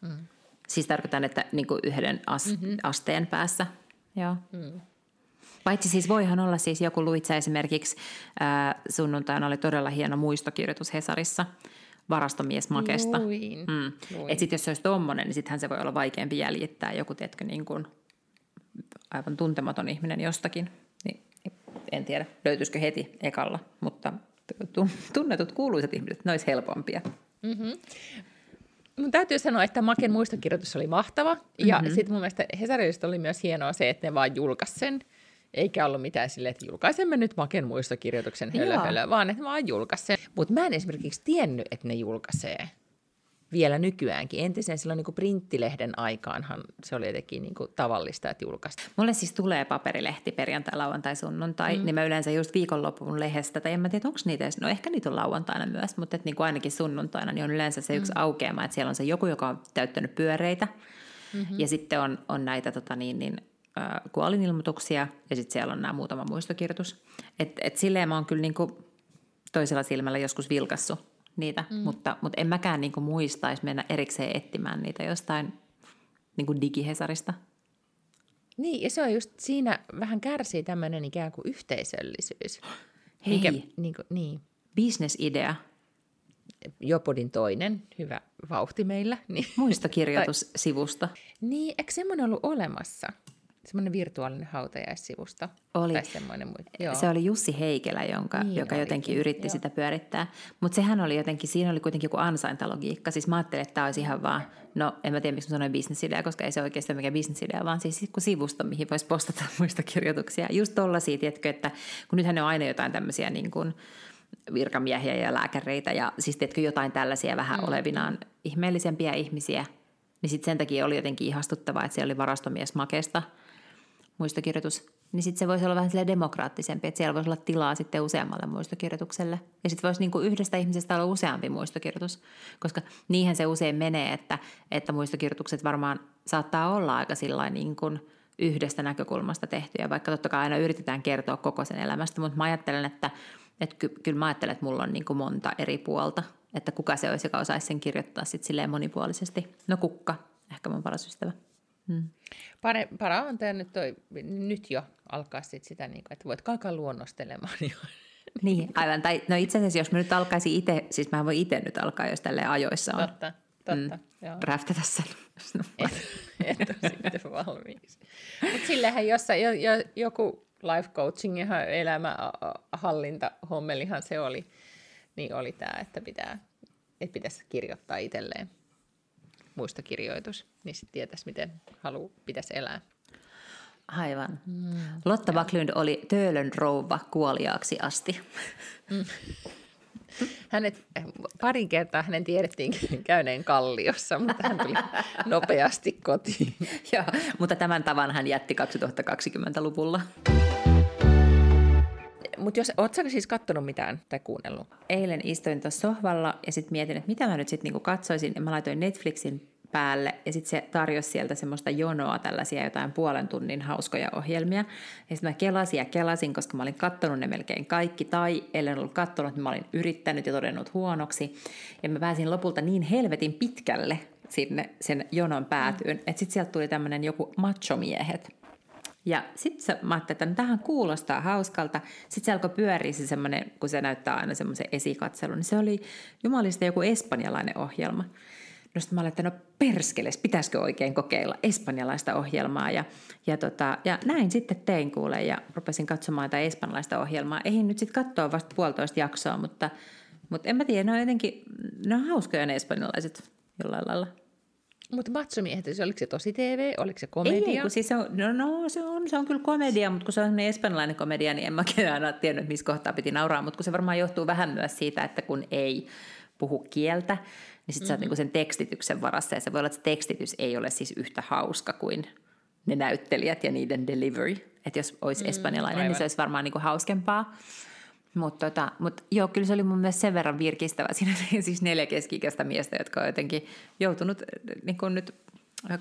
Mm. Siis tarkoitan, että niin kuin yhden as, mm-hmm. asteen päässä. Joo. Mm. Paitsi siis voihan olla siis joku luitsa esimerkiksi ää, sunnuntaina oli todella hieno muistokirjoitus Hesarissa varastomies Makesta. Luin, Mm. Et sit jos se olisi tommonen, niin sittenhän se voi olla vaikeampi jäljittää joku, tiedätkö, niin kuin aivan tuntematon ihminen jostakin. Niin, en tiedä, löytyisikö heti ekalla, mutta tu- tunnetut kuuluisat ihmiset, ne olisi helpompia. Mun täytyy sanoa, että Maken muistokirjoitus oli mahtava. Ja mm-hmm. sitten mun mielestä Hesarista oli myös hienoa se, että ne vaan julkaisi sen. Eikä ollut mitään silleen, että julkaisemme nyt Maken muistokirjoituksen hölö, vaan että vaan julkaisi sen. Mutta mä en esimerkiksi tiennyt, että ne julkaisee vielä nykyäänkin. Entisen silloin niin kuin printtilehden aikaanhan se oli jotenkin niin kuin tavallista, että julkaistaan. Mulle siis tulee paperilehti perjantai, lauantai, sunnuntai, mm. niin mä yleensä just viikonlopun lehdestä, tai en mä tiedä, onko niitä edes, no ehkä niitä on lauantaina myös, mutta et niin kuin ainakin sunnuntaina, niin on yleensä se yksi mm. aukeama, että siellä on se joku, joka on täyttänyt pyöreitä, mm-hmm. ja sitten on, on näitä tota niin, niin, kuolinilmoituksia, ja sitten siellä on nämä muutama muistokirjoitus. Että et silleen mä oon kyllä niin kuin toisella silmällä joskus vilkassu niitä, mm. mutta, mutta en mäkään niin kuin muistaisi mennä erikseen etsimään niitä jostain niin kuin digihesarista. Niin, ja se on just siinä vähän kärsii tämmöinen ikään kuin yhteisöllisyys. Hei. Mikä, niin, kuin, niin. Business-idea, Jopodin toinen, hyvä vauhti meillä. Niin, muistokirjoitussivusto. niin eikö semmoinen ollut olemassa? Semmoinen virtuaalinen hautajaissivusto. Oli. Tai semmoinen, joo. Se oli Jussi Heikelä, jonka, Niin joka olikin, jotenkin yritti joo. sitä pyörittää. Mutta sehän oli jotenkin, siinä oli kuitenkin joku ansaintalogiikka. Siis mä ajattelin, että tämä olisi ihan vaan, no en mä tiedä miksi mä sanoin bisnesidea, koska ei se oikeastaan mikään bisnesidea, vaan siis kun sivusto, mihin voisi postata muista kirjoituksia. Just tollaisia, tiedätkö, että kun nythän ne on aina jotain tämmöisiä niin kuin virkamiehiä ja lääkäreitä ja siis tiedätkö jotain tällaisia vähän mm. olevinaan ihmeellisempiä ihmisiä, niin sitten sen takia oli jotenkin ihastuttavaa, että siellä oli varastomies Makesta muistokirjoitus, niin sitten se voisi olla vähän silleen demokraattisempi, että siellä voisi olla tilaa sitten useammalle muistokirjoitukselle. Ja sitten voisi niinku yhdestä ihmisestä olla useampi muistokirjoitus, koska niihin se usein menee, että, että muistokirjoitukset varmaan saattaa olla aika sillä niin kuin yhdestä näkökulmasta tehtyjä, vaikka totta kai aina yritetään kertoa koko sen elämästä, mutta mä ajattelen, että, että ky, kyllä mä ajattelen, että mulla on niin kuin monta eri puolta, että kuka se olisi, joka osaisi sen kirjoittaa sitten silleen monipuolisesti. No kukka, ehkä mun paras ystävä. Hmm. Pare, para on tämä nyt, toi, nyt jo alkaa sit sitä, niin kuin, että voit alkaa luonnostelemaan jo. Niin, aivan. Tai, no itse asiassa, jos mä nyt alkaisin itse, siis mä voin itse nyt alkaa, jos tälle ajoissa on. Totta, totta. Mm, joo. Räftätä sen. Et, et ole sitten valmiiksi. Mutta sillähän jossain, jo, jo, joku life coaching ja elämähallinta hommelihan se oli, niin oli tämä, että pitää, että pitäisi kirjoittaa itselleen muistokirjoitus, niin sitten tietäisi, miten halu pitäisi elää. Aivan. Mm, Lotta Backlund oli Töölön rouva kuoliaaksi asti. Mm. Hänet, parin kertaa hänen tiedettiin käyneen kalliossa, mutta hän tuli nopeasti kotiin. Joo, mutta tämän tavan hän jätti 2020-luvulla. Mutta jos, ootko siis katsonut mitään tai kuunnellut? Eilen istuin tuossa sohvalla ja sitten mietin, että mitä mä nyt sitten niinku katsoisin. Ja mä laitoin Netflixin päälle ja sitten se tarjosi sieltä semmoista jonoa, tällaisia jotain puolen tunnin hauskoja ohjelmia. Ja sitten mä kelasin ja kelasin, koska mä olin kattonut ne melkein kaikki, tai ellen ollut kattonut, niin mä olin yrittänyt ja todennut huonoksi. Ja mä pääsin lopulta niin helvetin pitkälle sinne sen jonon päätyyn, että sitten sieltä tuli tämmöinen joku machomiehet. Ja sitten mä ajattelin, että no, tähän kuulostaa hauskalta. Sitten se alkoi pyöriä se semmoinen, kun se näyttää aina semmoisen esikatselun, niin se oli jumalista joku espanjalainen ohjelma. No sitten mä olin, että no perskeles, pitäisikö oikein kokeilla espanjalaista ohjelmaa. Ja, ja, tota, ja näin sitten tein kuule ja rupesin katsomaan tätä espanjalaista ohjelmaa. Eihin nyt sitten katsoa vasta puolitoista jaksoa, mutta, mutta en mä tiedä, ne on jotenkin, ne on hauskoja ne espanjalaiset jollain lailla. Mutta matsomiehet, oliko se tosi TV, oliko se komedia? Ei, kun siis se on, no, no, se, on, se on kyllä komedia, mutta kun se on espanjalainen komedia, niin en mä aina tiennyt, missä kohtaa piti nauraa. Mutta kun se varmaan johtuu vähän myös siitä, että kun ei puhu kieltä, niin sitten mm-hmm. sä oot niinku sen tekstityksen varassa. Ja se voi olla, että se tekstitys ei ole siis yhtä hauska kuin ne näyttelijät ja niiden delivery. Että jos olisi mm, espanjalainen, aivan. niin se olisi varmaan niinku hauskempaa. Mutta tota, mut joo, kyllä se oli mun mielestä sen verran virkistävä. Siinä siis neljä keski-ikäistä miestä, jotka on jotenkin joutunut niin kuin nyt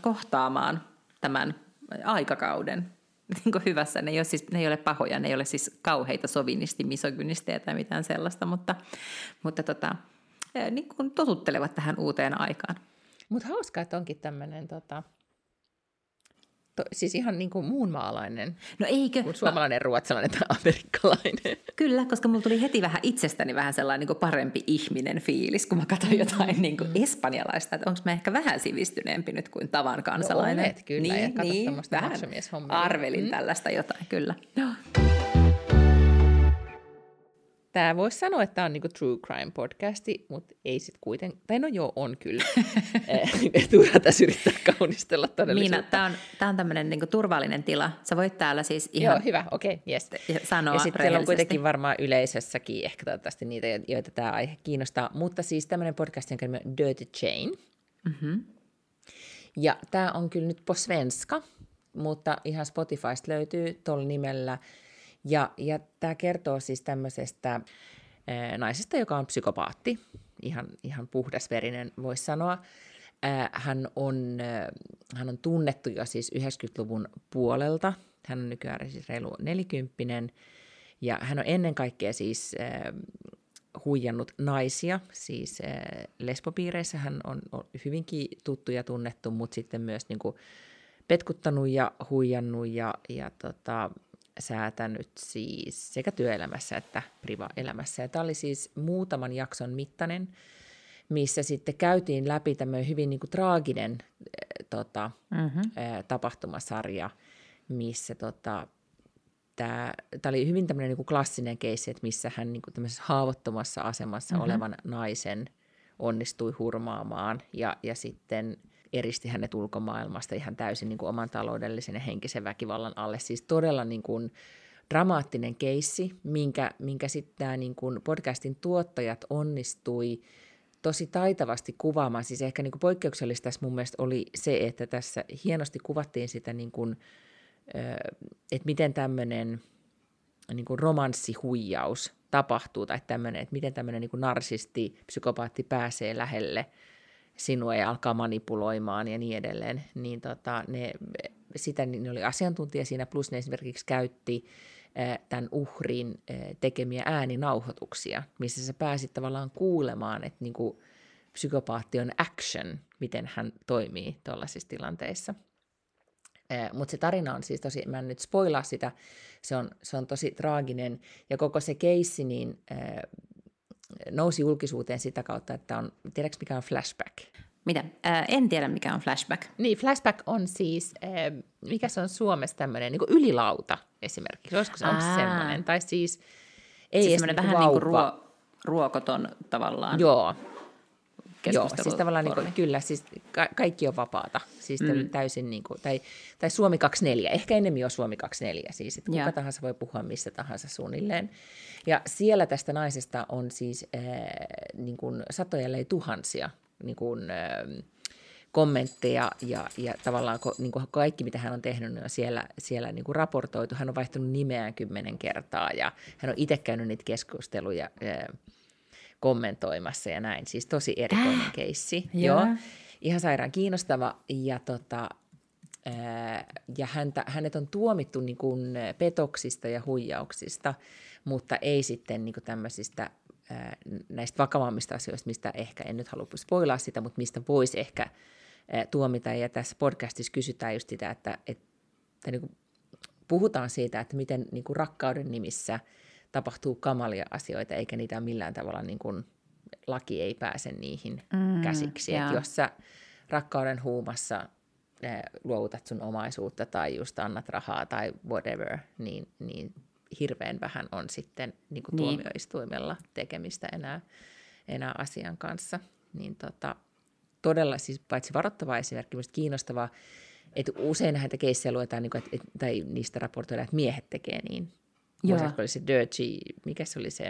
kohtaamaan tämän aikakauden niin kuin hyvässä. Ne ei, ole siis, ne ei ole pahoja, ne ei ole siis kauheita sovinisti, misogynisteja tai mitään sellaista, mutta, mutta tota, niin kuin totuttelevat tähän uuteen aikaan. Mutta hauskaa, että onkin tämmöinen tota, To, siis ihan niin kuin muun maalainen. No eikö? Kuin suomalainen, mä... ruotsalainen tai amerikkalainen. Kyllä, koska mulla tuli heti vähän itsestäni vähän sellainen niin kuin parempi ihminen fiilis, kun mä katsoin jotain niin kuin espanjalaista, että onko mä ehkä vähän sivistyneempi nyt kuin tavan kansalainen. No olet, kyllä, niin, ja niin, vähän arvelin mm. tällaista jotain, kyllä. No. Tämä voisi sanoa, että tämä on niinku true crime podcasti, mutta ei sitten kuitenkaan, tai no joo, on kyllä. Turha tässä yrittää kaunistella todellisuutta. Miina, tämä on, on tämmöinen niinku turvallinen tila. Sä voit täällä siis ihan... Joo, hyvä, okei, okay, yes. Sanoa Ja sitten on kuitenkin varmaan yleisössäkin ehkä toivottavasti niitä, joita tämä aihe kiinnostaa. Mutta siis tämmöinen podcast, jonka nimi on Dirty Chain. Mm-hmm. Ja tämä on kyllä nyt på svenska, mutta ihan Spotifysta löytyy tuolla nimellä – ja, ja tämä kertoo siis tämmöisestä ää, naisesta, joka on psykopaatti, ihan, ihan puhdasverinen voisi sanoa. Ää, hän, on, ää, hän on tunnettu jo siis 90-luvun puolelta. Hän on nykyään siis reilu nelikymppinen. Ja hän on ennen kaikkea siis ää, huijannut naisia, siis ää, lesbopiireissä hän on, on hyvinkin tuttu ja tunnettu, mutta sitten myös niin kuin, petkuttanut ja huijannut ja, ja tota, säätänyt siis sekä työelämässä että priva-elämässä. Ja tämä oli siis muutaman jakson mittainen, missä sitten käytiin läpi tämmöinen hyvin niin kuin traaginen äh, tota, mm-hmm. äh, tapahtumasarja missä tota, tämä oli hyvin tämmöinen niin klassinen keissi, että missä hän niin kuin tämmöisessä haavoittumassa asemassa mm-hmm. olevan naisen onnistui hurmaamaan ja, ja sitten eristi hänet ulkomaailmasta ihan täysin niin kuin oman taloudellisen ja henkisen väkivallan alle. Siis todella niin kuin, dramaattinen keissi, minkä, minkä sitten niin kuin podcastin tuottajat onnistui tosi taitavasti kuvaamaan. Siis ehkä niin kuin poikkeuksellista tässä mun mielestä oli se, että tässä hienosti kuvattiin sitä, niin kuin, että miten tämmöinen niin kuin romanssihuijaus tapahtuu, tai tämmöinen, että miten tämmöinen niin kuin narsisti, psykopaatti pääsee lähelle sinua ja alkaa manipuloimaan ja niin edelleen, niin tota, ne, sitä niin ne oli asiantuntija siinä, plus ne esimerkiksi käytti tämän uhrin tekemiä ääninauhoituksia, missä sä pääsit tavallaan kuulemaan, että niin kuin psykopaatti on action, miten hän toimii tuollaisissa tilanteissa. Mutta se tarina on siis tosi, mä en nyt spoilaa sitä, se on, se on tosi traaginen, ja koko se keissi niin, nousi julkisuuteen sitä kautta, että on, tiedätkö mikä on flashback? Mitä? Ää, en tiedä, mikä on flashback. Niin, flashback on siis, äh, mikä se on Suomessa tämmöinen, niin ylilauta esimerkiksi. Olisiko se, onko se semmoinen? Tai siis ei siis semmoinen vähän niin kuin ruo, ruokoton tavallaan. Joo. Joo, siis tavallaan niin kuin, kyllä, siis ka- kaikki on vapaata, siis mm. täysin niin kuin, tai, tai Suomi 24, ehkä enemmän on Suomi 24, siis että kuka ja. tahansa voi puhua missä tahansa suunnilleen. Ja siellä tästä naisesta on siis äh, niin kuin satoja, ellei tuhansia niin kuin, ähm, kommentteja ja, ja tavallaan niin kuin kaikki, mitä hän on tehnyt, niin on siellä, siellä niin kuin raportoitu. Hän on vaihtunut nimeään kymmenen kertaa ja hän on itse käynyt niitä keskusteluja äh, kommentoimassa ja näin. Siis tosi erikoinen äh, keissi. Joo. Ihan sairaan kiinnostava ja tota, ja häntä, hänet on tuomittu niin kuin petoksista ja huijauksista, mutta ei sitten niin kuin tämmöisistä näistä vakavammista asioista, mistä ehkä, en nyt halua spoilaa sitä, mutta mistä voisi ehkä tuomita. Ja tässä podcastissa kysytään just sitä, että, että niin kuin puhutaan siitä, että miten niin kuin rakkauden nimissä tapahtuu kamalia asioita, eikä niitä millään tavalla niin kuin, laki ei pääse niihin mm, käsiksi. Että jos sä rakkauden huumassa luovutat sun omaisuutta tai just annat rahaa tai whatever, niin, niin hirveän vähän on sitten niin kuin niin. tuomioistuimella tekemistä enää, enää asian kanssa. Niin tota, todella siis paitsi varoittava esimerkki, myös kiinnostavaa, että usein näitä keissejä luetaan, niin kuin, että, tai niistä raportoidaan, että miehet tekee niin. Joo. oli se Dirty, mikä se oli se?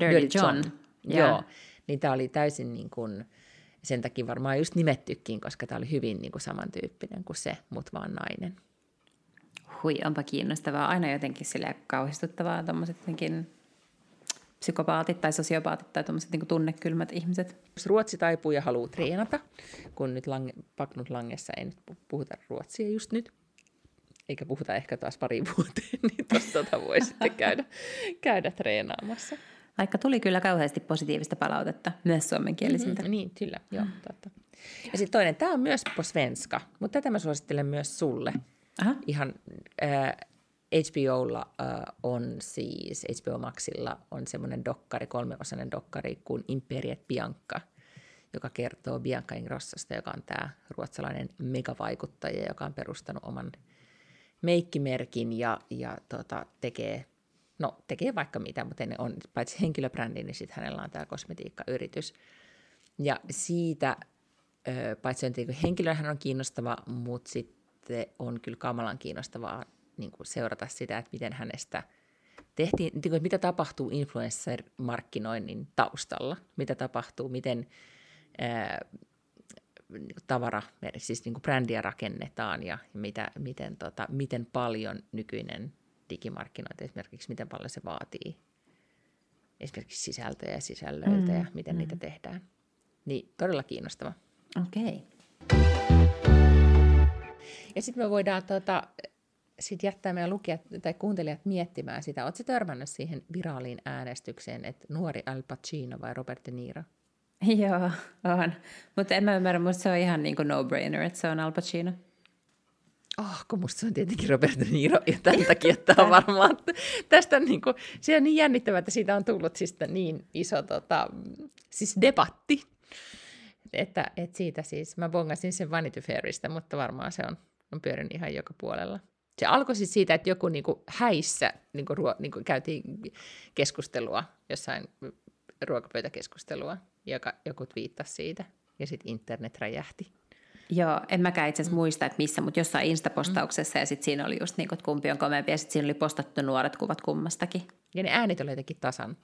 Dirty, Dirty John. John. Yeah. Joo, niin tämä oli täysin niin kuin, sen takia varmaan just nimettykin, koska tämä oli hyvin niin kuin samantyyppinen kuin se, mutta vaan nainen hui, onpa kiinnostavaa. Aina jotenkin sille kauhistuttavaa tuommoiset psykopaatit tai sosiopaatit tai tuommoiset niin tunnekylmät ihmiset. Jos Ruotsi taipuu ja haluaa treenata, kun nyt lange, Paknut Langessa ei nyt puhuta ruotsia just nyt, eikä puhuta ehkä taas pari vuoteen, niin tuosta tota voi sitten käydä, käydä treenaamassa. Vaikka tuli kyllä kauheasti positiivista palautetta myös suomenkielisiltä. Mm-hmm, niin, kyllä, joo, totta. Ja sitten toinen, tämä on myös på svenska, mutta tätä mä suosittelen myös sulle. Aha. Ihan äh, HBOlla äh, on siis, HBO Maxilla on semmoinen dokkari, kolmeosainen dokkari kuin Imperiet Bianca, joka kertoo Bianca Ingrossosta, joka on tämä ruotsalainen megavaikuttaja, joka on perustanut oman meikkimerkin ja, ja tota, tekee, no, tekee vaikka mitä, mutta ne on paitsi henkilöbrändi, niin sitten hänellä on tämä kosmetiikkayritys. Ja siitä, paitsi on henkilö, hän on kiinnostava, mutta sitten on kyllä kamalan kiinnostavaa niin kuin seurata sitä, että miten hänestä tehtiin, niin kuin, mitä tapahtuu influencer-markkinoinnin taustalla, mitä tapahtuu, miten ää, tavara, siis niin kuin brändiä rakennetaan ja mitä, miten, tota, miten paljon nykyinen digimarkkinointi esimerkiksi, miten paljon se vaatii esimerkiksi sisältöjä ja sisällöiltä mm, ja miten mm. niitä tehdään. Niin todella kiinnostava. Okei. Okay. Ja sitten me voidaan tota, sit jättää meidän lukijat tai kuuntelijat miettimään sitä. Oletko törmännyt siihen viraaliin äänestykseen, että nuori Al Pacino vai Robert De Niro? Joo, on. Mutta en mä ymmärrä, musta se on ihan niin kuin no-brainer, että se on Al Pacino. Oh, kun musta se on tietenkin Robert De Niro, ja tämän takia tämä on varmaan, tästä on niin kuin, se on niin jännittävää, että siitä on tullut siis niin iso tota, siis debatti, että, että siitä siis, mä bongasin sen Vanity Fairista, mutta varmaan se on on pyörinyt ihan joka puolella. Se alkoi siis siitä, että joku niin kuin häissä niin kuin ruo, niin kuin käytiin keskustelua, jossain ruokapöytäkeskustelua, joka joku viittasi siitä, ja sitten internet räjähti. Joo, en mäkään itse asiassa muista, että missä, mutta jossain Insta-postauksessa, mm. ja sitten siinä oli just niin kuin, että kumpi on komeampi, ja sitten siinä oli postattu nuoret kuvat kummastakin. Ja ne äänit oli jotenkin tasan 50-50.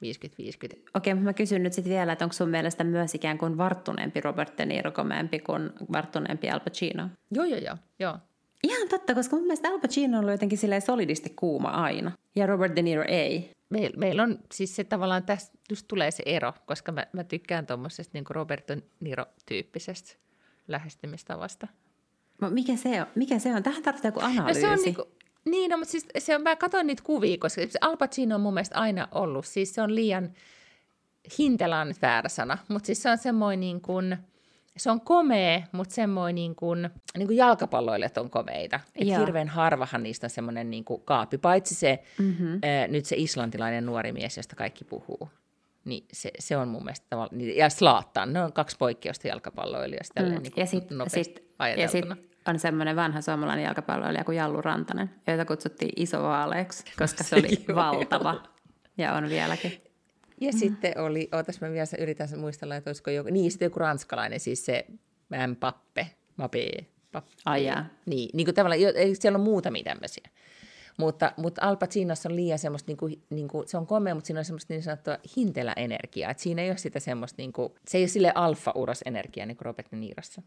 Okei, okay, mä kysyn nyt sitten vielä, että onko sun mielestä myös ikään kuin varttuneempi Robert De Niro komeampi kuin varttuneempi Al Pacino? Joo, joo, joo. joo. Ihan totta, koska mun mielestä Al Pacino on jotenkin silleen solidisti kuuma aina, ja Robert De Niro ei. Meillä meil on siis se tavallaan, tässä just tulee se ero, koska mä, mä tykkään tuommoisesta niin Robert De Niro-tyyppisestä lähestymistavasta. Mikä se on? Mikä se on? Tähän tarvitaan joku analyysi. No se on niin kuin, niin, no, mutta siis se on, mä katsoin niitä kuvia, koska se Al Pacino on mun mielestä aina ollut. Siis se on liian, on nyt väärä sana, mutta siis se on semmoinen niin kuin, se on komea, mutta semmoinen niin kuin, niin kuin jalkapalloilijat on komeita. Et hirveän harvahan niistä on semmoinen niin kuin kaapi, paitsi se, mm-hmm. ää, nyt se islantilainen nuori mies, josta kaikki puhuu. Niin se, se on mun mielestä tavallaan, niin, ja Slaattan, ne on kaksi poikkeusta jalkapalloilijasta. Mm. Niin ja sitten sit, ja sit on semmoinen vanha suomalainen jalkapalloilija kuin Jallu Rantanen, jota kutsuttiin isovaaleeksi, koska se oli valtava ja on vieläkin. Ja mm. sitten oli, ootas mä vielä yritän muistella, että olisiko joku, niin sitten joku ranskalainen, siis se Pappe, Mape, Pappe. Ai. Niin, niin kuin tavallaan, siellä on muutamia tämmöisiä. Mutta, mutta Al Pacinossa on liian semmoista, niin kuin, niin kuin, se on komea, mutta siinä on semmoista niin sanottua hintelä-energiaa. Että siinä ei ole sitä semmoista, niin kuin, se ei ole sille alfa-uros-energiaa niin kuin Robert De Nirossa.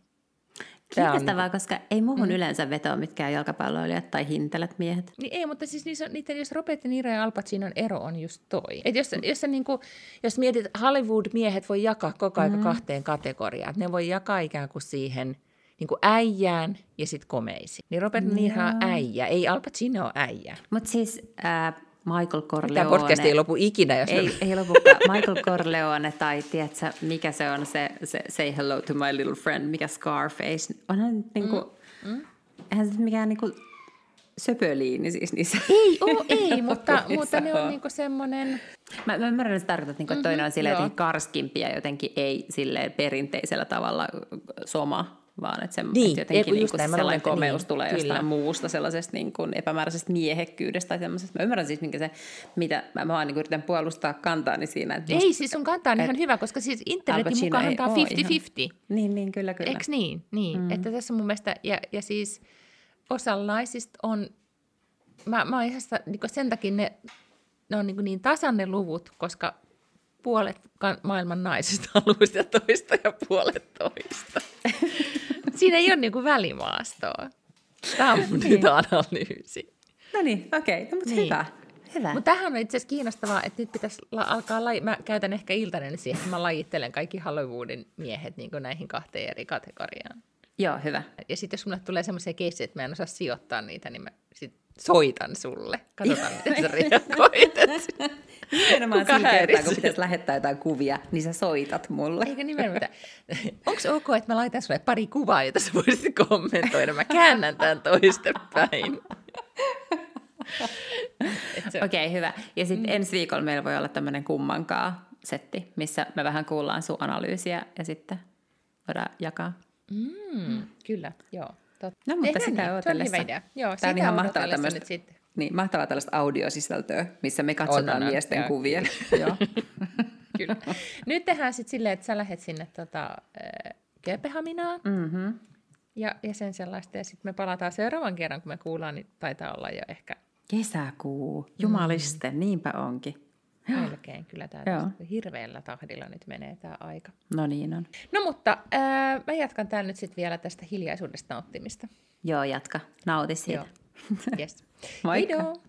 Kiinnostavaa, on... koska ei muuhun mm. yleensä vetoa mitkään jalkapalloilijat tai hintelät miehet. Niin ei, mutta siis niissä, niiden, jos Robert De Niro ja Al Pacinon ero on just toi. Et jos, jos, sä niinku, jos mietit, Hollywood-miehet voi jakaa koko ajan mm. kahteen kategoriaan. Ne voi jakaa ikään kuin siihen niin kuin äijään ja sitten komeisiin. Niin Robert De Niro on äijä, ei Al Pacino ole äijä. Mutta siis äh, Michael Corleone. Tämä podcast ei lopu ikinä. Jos ei, ei lopukaan. Michael Corleone tai tiedätkö, mikä se on se, se Say Hello to My Little Friend, mikä Scarface. Onhan niin kuin, mm. Mm. eihän se mikään niin kuin, söpöliini siis niissä. Ei oo, ei, mutta, mutta ne on niinku semmoinen... Mä, mä ymmärrän, että tarkoitat, niinku, että toinen on silleen jotenkin karskimpi ja jotenkin ei silleen perinteisellä tavalla soma vaan että, se, niin, että jotenkin niin kuin sellainen komeus niin, tulee kyllä. jostain muusta sellaisesta niin kuin epämääräisestä miehekkyydestä tai semmoisesta. Mä ymmärrän siis, minkä se, mitä mä, mä vaan niin yritän puolustaa kantaani siinä. Että musta, ei, siis sun kanta on ihan hyvä, koska siis internetin mukaan antaa 50-50. Niin, niin, kyllä, kyllä. Eikö niin? niin. Mm. Että tässä mun mielestä, ja, ja siis osalla naisista on, mä, mä oon ihan sitä, niin sen takia ne, ne on niin, niin tasan ne luvut, koska puolet maailman naisista haluaa sitä toista ja puolet toista. Siinä ei ole niinku välimaastoa. Tämä on mun niin. analyysi. No niin, okei. Okay. No, mutta niin. hyvä. Hyvä. Mutta tähän on itse asiassa kiinnostavaa, että nyt pitäisi la- alkaa, laji- mä käytän ehkä iltainen siihen, että mä lajittelen kaikki Hollywoodin miehet niin näihin kahteen eri kategoriaan. Joo, hyvä. Ja sitten jos mulle tulee semmoisia keissejä, että mä en osaa sijoittaa niitä, niin mä sit soitan sulle. Katsotaan, miten sä reagoit. Nimenomaan sillä kertaa, kun pitäisi lähettää jotain kuvia, niin sä soitat mulle. Eikö nimenomaan? Onko ok, että mä laitan sulle pari kuvaa, jota sä voisit kommentoida? Mä käännän tämän toistepäin. Okei, okay, hyvä. Ja sitten mm. ensi viikolla meillä voi olla tämmöinen kummankaa setti, missä me vähän kuullaan sun analyysiä ja sitten voidaan jakaa. Mm, kyllä, joo. Totta. No, mutta Tehdään sitä niin. odotellessa. Se on hyvä idea. Joo, Tämä on ihan mahtavaa tämmöistä, niin, mahtavaa tällaista audiosisältöä, missä me katsotaan on, miesten joo. kuvia. joo. Kyllä. Nyt tehdään sitten silleen, että sä lähdet sinne tota, äh, Kööpenhaminaan. Mm-hmm. Ja, ja sen sellaista. Ja sitten me palataan seuraavan kerran, kun me kuullaan, niin taitaa olla jo ehkä... Kesäkuu. Jumaliste, mm. niinpä onkin. Melkein, kyllä tämä hirveällä tahdilla nyt menee tämä aika. No niin on. No mutta äh, mä jatkan täällä nyt sitten vielä tästä hiljaisuudesta nauttimista. Joo, jatka. Nauti siitä. Joo. Yes. Moikka. Heidoo.